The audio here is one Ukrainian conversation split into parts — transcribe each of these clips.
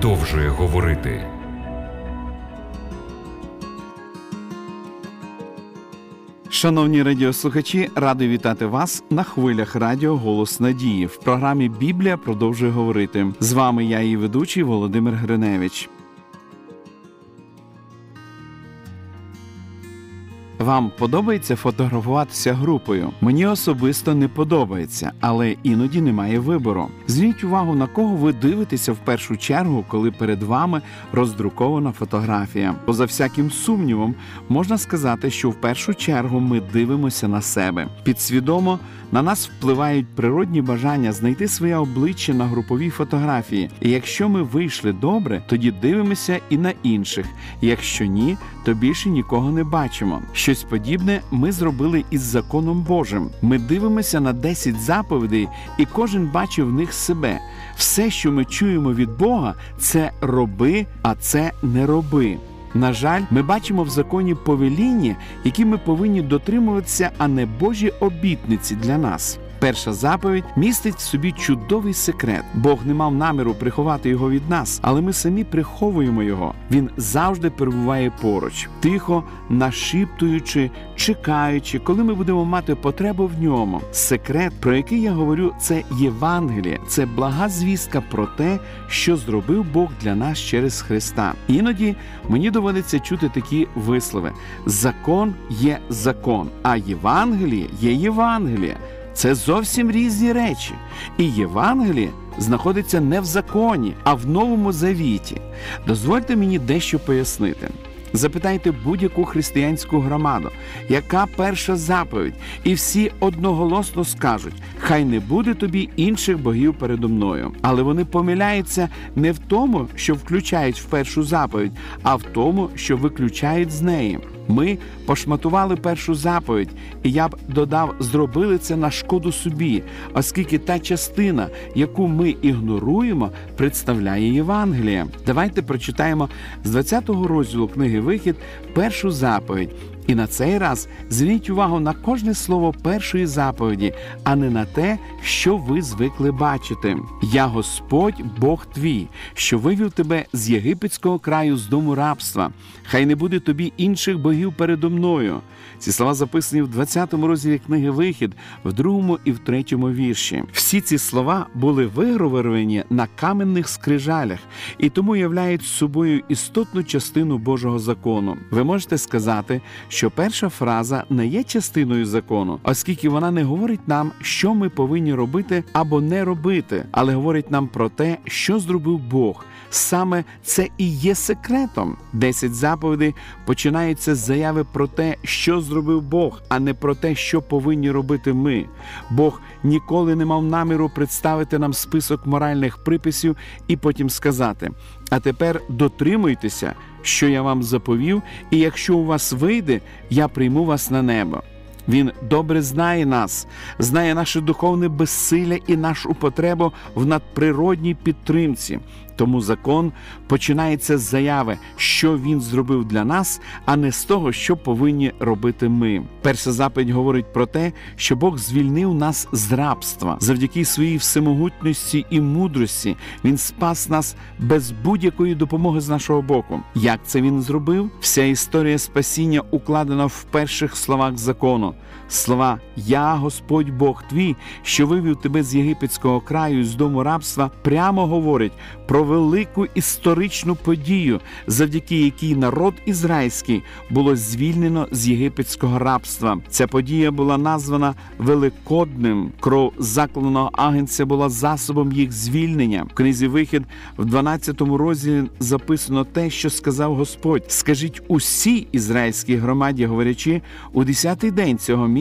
продовжує говорити. Шановні радіослухачі, радий вітати вас на хвилях радіо Голос Надії в програмі Біблія продовжує говорити. З вами я, її ведучий Володимир Гриневич. Вам подобається фотографуватися групою? Мені особисто не подобається, але іноді немає вибору. Зверніть увагу, на кого ви дивитеся в першу чергу, коли перед вами роздрукована фотографія. Поза всяким сумнівом можна сказати, що в першу чергу ми дивимося на себе. Підсвідомо на нас впливають природні бажання знайти своє обличчя на груповій фотографії. І якщо ми вийшли добре, тоді дивимося і на інших. Якщо ні, то більше нікого не бачимо. Щось подібне ми зробили із законом Божим. Ми дивимося на 10 заповідей, і кожен бачив в них себе. Все, що ми чуємо від Бога, це роби, а це не роби. На жаль, ми бачимо в законі повеління, які ми повинні дотримуватися, а не Божі обітниці для нас. Перша заповідь містить в собі чудовий секрет. Бог не мав наміру приховати його від нас, але ми самі приховуємо його. Він завжди перебуває поруч, тихо нашіптуючи, чекаючи, коли ми будемо мати потребу в ньому. Секрет, про який я говорю, це Євангеліє, це блага звістка про те, що зробив Бог для нас через Христа. Іноді мені доводиться чути такі вислови: закон є закон, а Євангеліє є Євангеліє. Це зовсім різні речі. І Євангеліє знаходиться не в законі, а в новому завіті. Дозвольте мені дещо пояснити. Запитайте будь-яку християнську громаду, яка перша заповідь, і всі одноголосно скажуть: хай не буде тобі інших богів передо мною. Але вони помиляються не в тому, що включають в першу заповідь, а в тому, що виключають з неї. Ми пошматували першу заповідь, і я б додав, зробили це на шкоду собі, оскільки та частина, яку ми ігноруємо, представляє Євангеліє. Давайте прочитаємо з 20-го розділу книги Вихід першу заповідь. І на цей раз зверніть увагу на кожне слово першої заповіді, а не на те, що ви звикли бачити. Я Господь, Бог твій, що вивів тебе з єгипетського краю з дому рабства. Хай не буде тобі інших богів передо мною. Ці слова записані в 20-му розділі книги Вихід, в другому і в третьому вірші. Всі ці слова були вигравовані на каменних скрижалях і тому являють собою істотну частину Божого закону. Ви можете сказати, що перша фраза не є частиною закону, оскільки вона не говорить нам, що ми повинні робити або не робити, але говорить нам про те, що зробив Бог. Саме це і є секретом. Десять заповідей починаються з заяви про те, що зробив Бог, а не про те, що повинні робити ми. Бог ніколи не мав наміру представити нам список моральних приписів і потім сказати: а тепер дотримуйтеся, що я вам заповів, і якщо у вас вийде, я прийму вас на небо. Він добре знає нас, знає наше духовне безсилля і нашу потребу в надприродній підтримці. Тому закон починається з заяви, що він зробив для нас, а не з того, що повинні робити ми. Перша заповідь говорить про те, що Бог звільнив нас з рабства завдяки своїй всемогутності і мудрості. Він спас нас без будь-якої допомоги з нашого боку. Як це він зробив? Вся історія спасіння укладена в перших словах закону. Слова Я, Господь Бог твій, що вивів тебе з єгипетського краю з дому рабства, прямо говорить про велику історичну подію, завдяки якій народ ізраїльський було звільнено з єгипетського рабства. Ця подія була названа Великодним. Кров закладеного агенця була засобом їх звільнення. В книзі вихід в 12 розділі записано те, що сказав Господь: скажіть усій ізраїльській громаді, говорячи, у 10-й день цього місяця,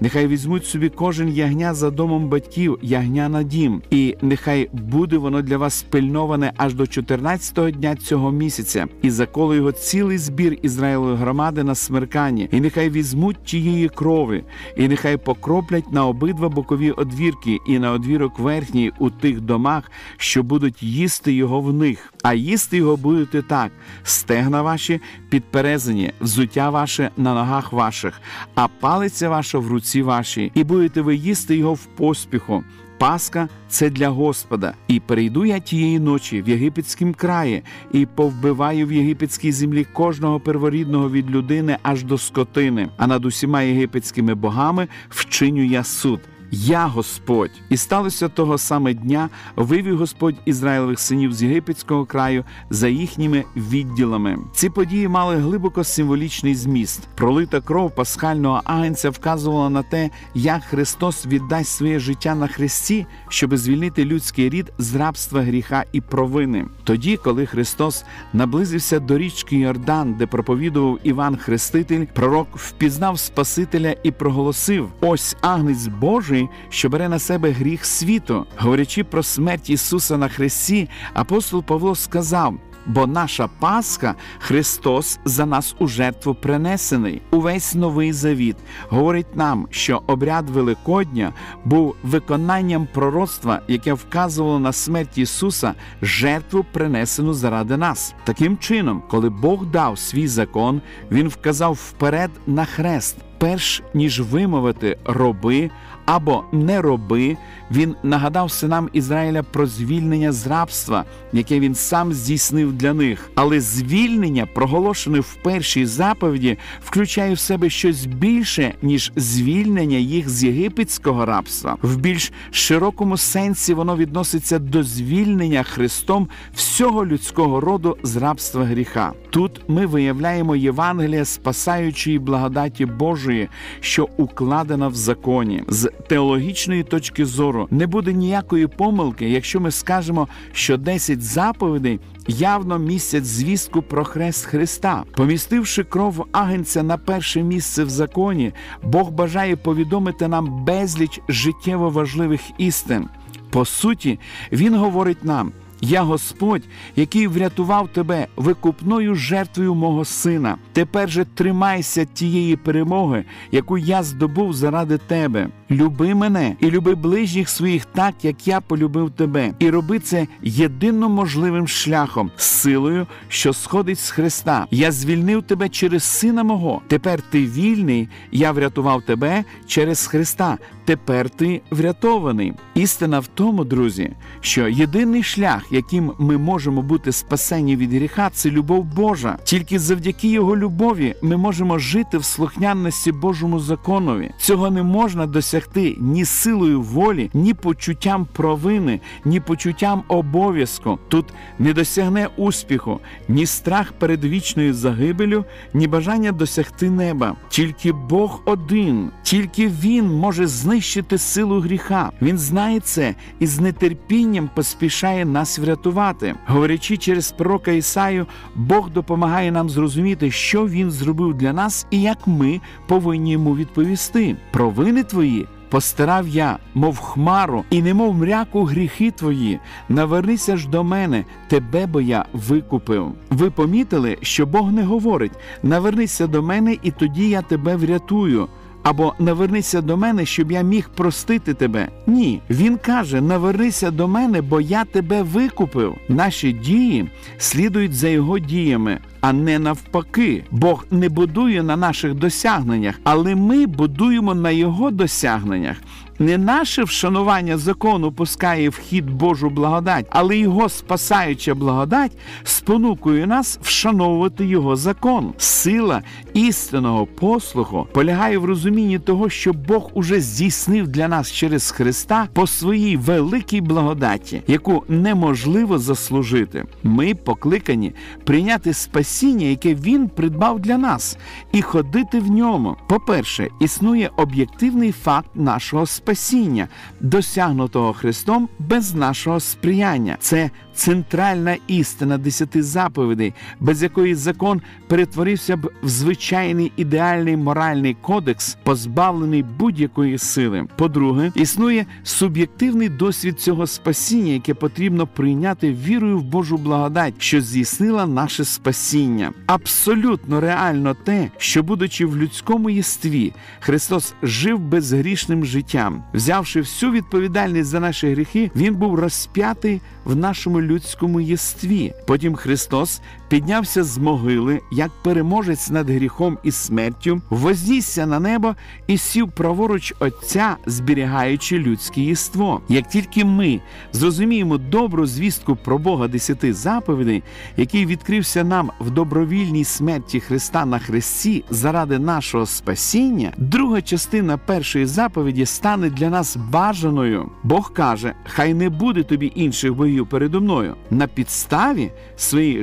нехай візьмуть собі кожен ягня за домом батьків, ягня на дім, і нехай буде воно для вас спильноване аж до 14-го дня цього місяця, і заколо його цілий збір Ізраїлової громади на смерканні, і нехай візьмуть тієї крови, і нехай покроплять на обидва бокові одвірки і на одвірок верхній у тих домах, що будуть їсти його в них. А їсти його будете так: стегна ваші підперезані, взуття ваше на ногах ваших, а пал палиця ваша в руці вашій, і будете ви їсти його в поспіху. Пасха це для Господа, і перейду я тієї ночі в єгипетськім краї, і повбиваю в єгипетській землі кожного перворідного від людини аж до скотини, а над усіма єгипетськими богами вчиню я суд. Я Господь, і сталося того саме дня, вивів Господь Ізраїлевих синів з єгипетського краю за їхніми відділами. Ці події мали глибоко символічний зміст. Пролита кров пасхального агенця вказувала на те, як Христос віддасть своє життя на хресті, щоб звільнити людський рід з рабства гріха і провини. Тоді, коли Христос наблизився до річки Йордан, де проповідував Іван Хреститель, пророк впізнав Спасителя і проголосив: Ось агнець Божий що бере на себе гріх світу. Говорячи про смерть Ісуса на хресті, апостол Павло сказав. Бо наша Пасха Христос за нас у жертву принесений. Увесь новий завіт говорить нам, що обряд Великодня був виконанням пророцтва, яке вказувало на смерть Ісуса, жертву принесену заради нас. Таким чином, коли Бог дав свій закон, Він вказав вперед на хрест перш ніж вимовити роби або не роби, він нагадав синам Ізраїля про звільнення з рабства, яке він сам здійснив для них. Але звільнення, проголошене в першій заповіді, включає в себе щось більше, ніж звільнення їх з єгипетського рабства. В більш широкому сенсі воно відноситься до звільнення Христом всього людського роду з рабства гріха. Тут ми виявляємо Євангелія спасаючої благодаті Божої, що укладена в законі. З теологічної точки зору не буде ніякої помилки, якщо ми скажемо, що 10 заповідей. Явно містять звістку про хрест Христа, помістивши кров агенця на перше місце в законі, Бог бажає повідомити нам безліч життєво важливих істин. По суті, Він говорить нам. Я Господь, який врятував тебе викупною жертвою мого сина. Тепер же тримайся тієї перемоги, яку я здобув заради тебе. Люби мене і люби ближніх своїх так, як я полюбив тебе, і роби це єдино можливим шляхом, силою, що сходить з Христа. Я звільнив тебе через сина мого. Тепер ти вільний, я врятував тебе через Христа. Тепер ти врятований. Істина в тому, друзі, що єдиний шлях, яким ми можемо бути спасені від гріха, це любов Божа. Тільки завдяки його любові ми можемо жити в слухняності Божому законові. Цього не можна досягти ні силою волі, ні почуттям провини, ні почуттям обов'язку. Тут не досягне успіху, ні страх перед вічною загибелю, ні бажання досягти неба. Тільки Бог один, тільки Він може знищити силу гріха. Він знає це і з нетерпінням поспішає нас врятувати. Говорячи через пророка Ісаю, Бог допомагає нам зрозуміти, що він зробив для нас і як ми повинні йому відповісти. Провини твої. Постарав я, мов хмару, і немов мряку гріхи твої. Навернися ж до мене, тебе бо я викупив. Ви помітили, що Бог не говорить: навернися до мене, і тоді я тебе врятую або навернися до мене, щоб я міг простити тебе. Ні, він каже: навернися до мене, бо я тебе викупив. Наші дії слідують за його діями. А не навпаки, Бог не будує на наших досягненнях, але ми будуємо на його досягненнях. Не наше вшанування закону пускає в хід Божу благодать, але його спасаюча благодать спонукує нас вшановувати його закон. Сила істинного послуху полягає в розумінні того, що Бог уже здійснив для нас через Христа по своїй великій благодаті, яку неможливо заслужити. Ми покликані прийняти спасіння, яке Він придбав для нас, і ходити в ньому. По-перше, існує об'єктивний факт нашого спасіння, досягнутого Христом без нашого сприяння. Це центральна істина десяти заповідей, без якої закон перетворився б в звичайний ідеальний моральний кодекс, позбавлений будь-якої сили. По-друге, існує суб'єктивний досвід цього спасіння, яке потрібно прийняти вірою в Божу благодать, що здійснила наше спасіння. Абсолютно реально те, що, будучи в людському єстві, Христос жив безгрішним життям, взявши всю відповідальність за наші гріхи, Він був розп'ятий в нашому людському єстві. Потім Христос піднявся з могили як переможець над гріхом і смертю, вознісся на небо і сів праворуч Отця, зберігаючи людське єство. Як тільки ми зрозуміємо добру звістку про Бога десяти заповідей, який відкрився нам в добровільній смерті Христа на Христі заради нашого спасіння, друга частина першої заповіді стане для нас бажаною. Бог каже: Хай не буде тобі інших богів передо мною на підставі своєї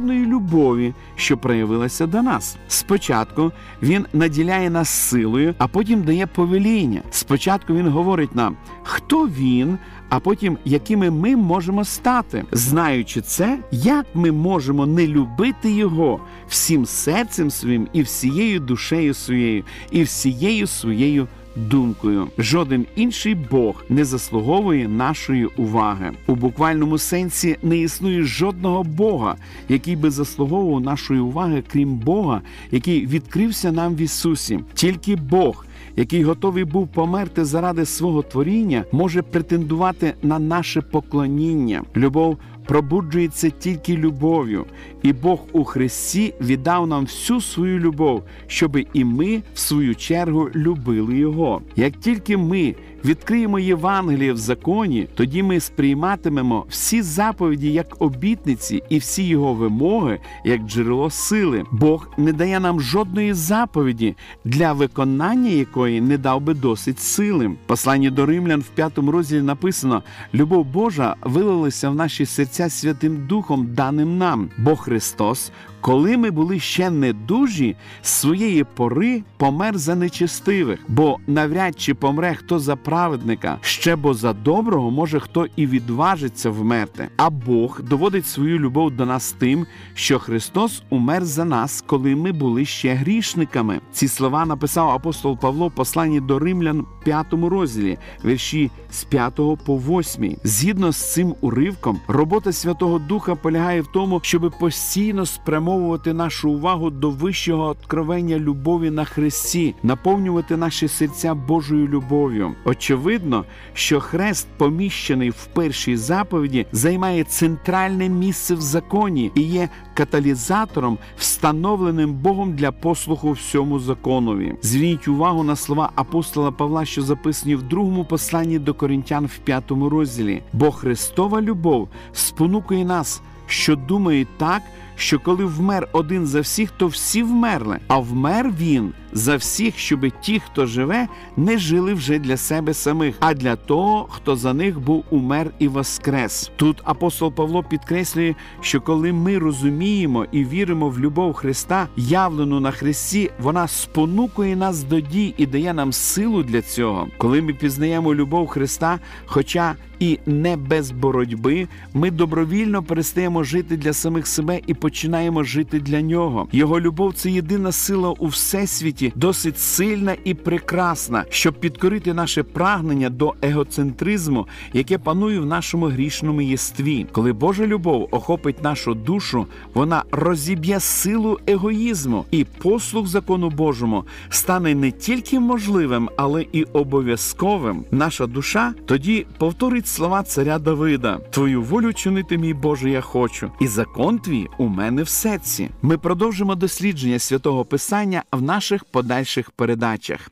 жертовної любові, що проявилася до нас. Спочатку він наділяє нас силою, а потім дає повеління. Спочатку він говорить нам, хто він, а потім якими ми можемо стати. Знаючи це, як ми можемо не любити його всім серцем своїм і всією душею своєю, і всією своєю. Думкою, жоден інший Бог не заслуговує нашої уваги. У буквальному сенсі не існує жодного Бога, який би заслуговував нашої уваги, крім Бога, який відкрився нам в Ісусі. Тільки Бог, який готовий був померти заради свого творіння, може претендувати на наше поклоніння. Любов пробуджується тільки любов'ю, і Бог у Христі віддав нам всю свою любов, щоби і ми, в свою чергу, любили Його. Як тільки ми відкриємо Євангеліє в законі, тоді ми сприйматимемо всі заповіді як обітниці і всі його вимоги як джерело сили. Бог не дає нам жодної заповіді, для виконання якої не дав би досить сили. Посланні до римлян в п'ятому розділі написано: любов Божа вилилася в наші серця Святим Духом, даним нам, бо Христос. Коли ми були ще недужі, з своєї пори помер за нечестивих, бо навряд чи помре хто за праведника, ще бо за доброго може хто і відважиться вмерти. А Бог доводить свою любов до нас тим, що Христос умер за нас, коли ми були ще грішниками. Ці слова написав апостол Павло в посланні до римлян, п'ятому розділі, вірші з 5 по 8. Згідно з цим уривком, робота Святого Духа полягає в тому, щоб постійно спрямовувати нашу увагу до вищого откровення любові на Христі, наповнювати наші серця Божою любов'ю. Очевидно, що хрест, поміщений в першій заповіді, займає центральне місце в законі і є каталізатором, встановленим Богом для послуху всьому законові. Зверніть увагу на слова апостола Павла, що записані в другому посланні до коринтян в п'ятому розділі. Бо Христова любов спонукує нас, що думає так. Що коли вмер один за всіх, то всі вмерли, а вмер він за всіх, щоби ті, хто живе, не жили вже для себе самих, а для того, хто за них був умер і воскрес. Тут апостол Павло підкреслює, що коли ми розуміємо і віримо в любов Христа, явлену на Христі, вона спонукує нас до дій і дає нам силу для цього. Коли ми пізнаємо любов Христа, хоча і не без боротьби, ми добровільно перестаємо жити для самих себе і починаємо жити для нього. Його любов це єдина сила у всесвіті, досить сильна і прекрасна, щоб підкорити наше прагнення до егоцентризму, яке панує в нашому грішному єстві. Коли Божа любов охопить нашу душу, вона розіб'є силу егоїзму, і послуг закону Божому стане не тільки можливим, але і обов'язковим. Наша душа тоді повторить слова царя Давида: Твою волю чинити, мій Боже, я хочу, і закон твій у мене в серці. Ми продовжимо дослідження святого Писання в наших подальших передачах.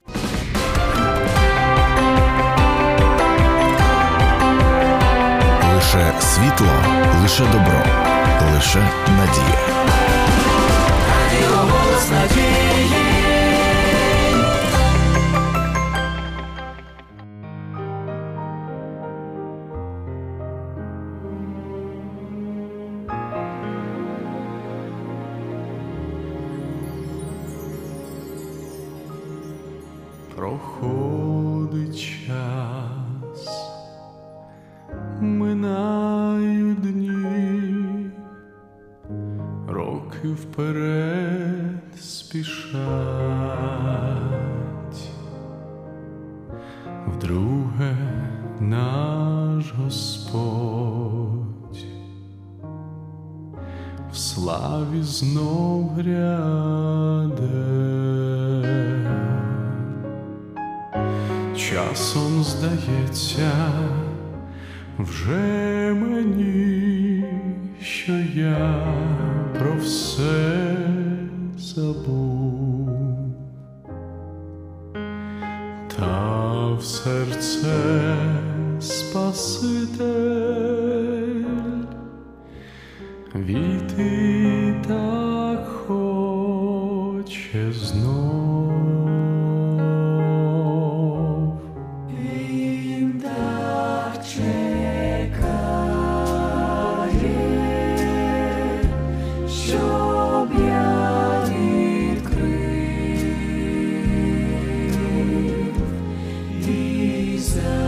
Лише світло, лише добро, лише надія. Радіо голос надії. минають дні, роки вперед спішать, вдруге наш Господь. В славі знов гряде. Часом здається, вже мені, що я про все забув, та в серце Спаситель війти та. Jesus.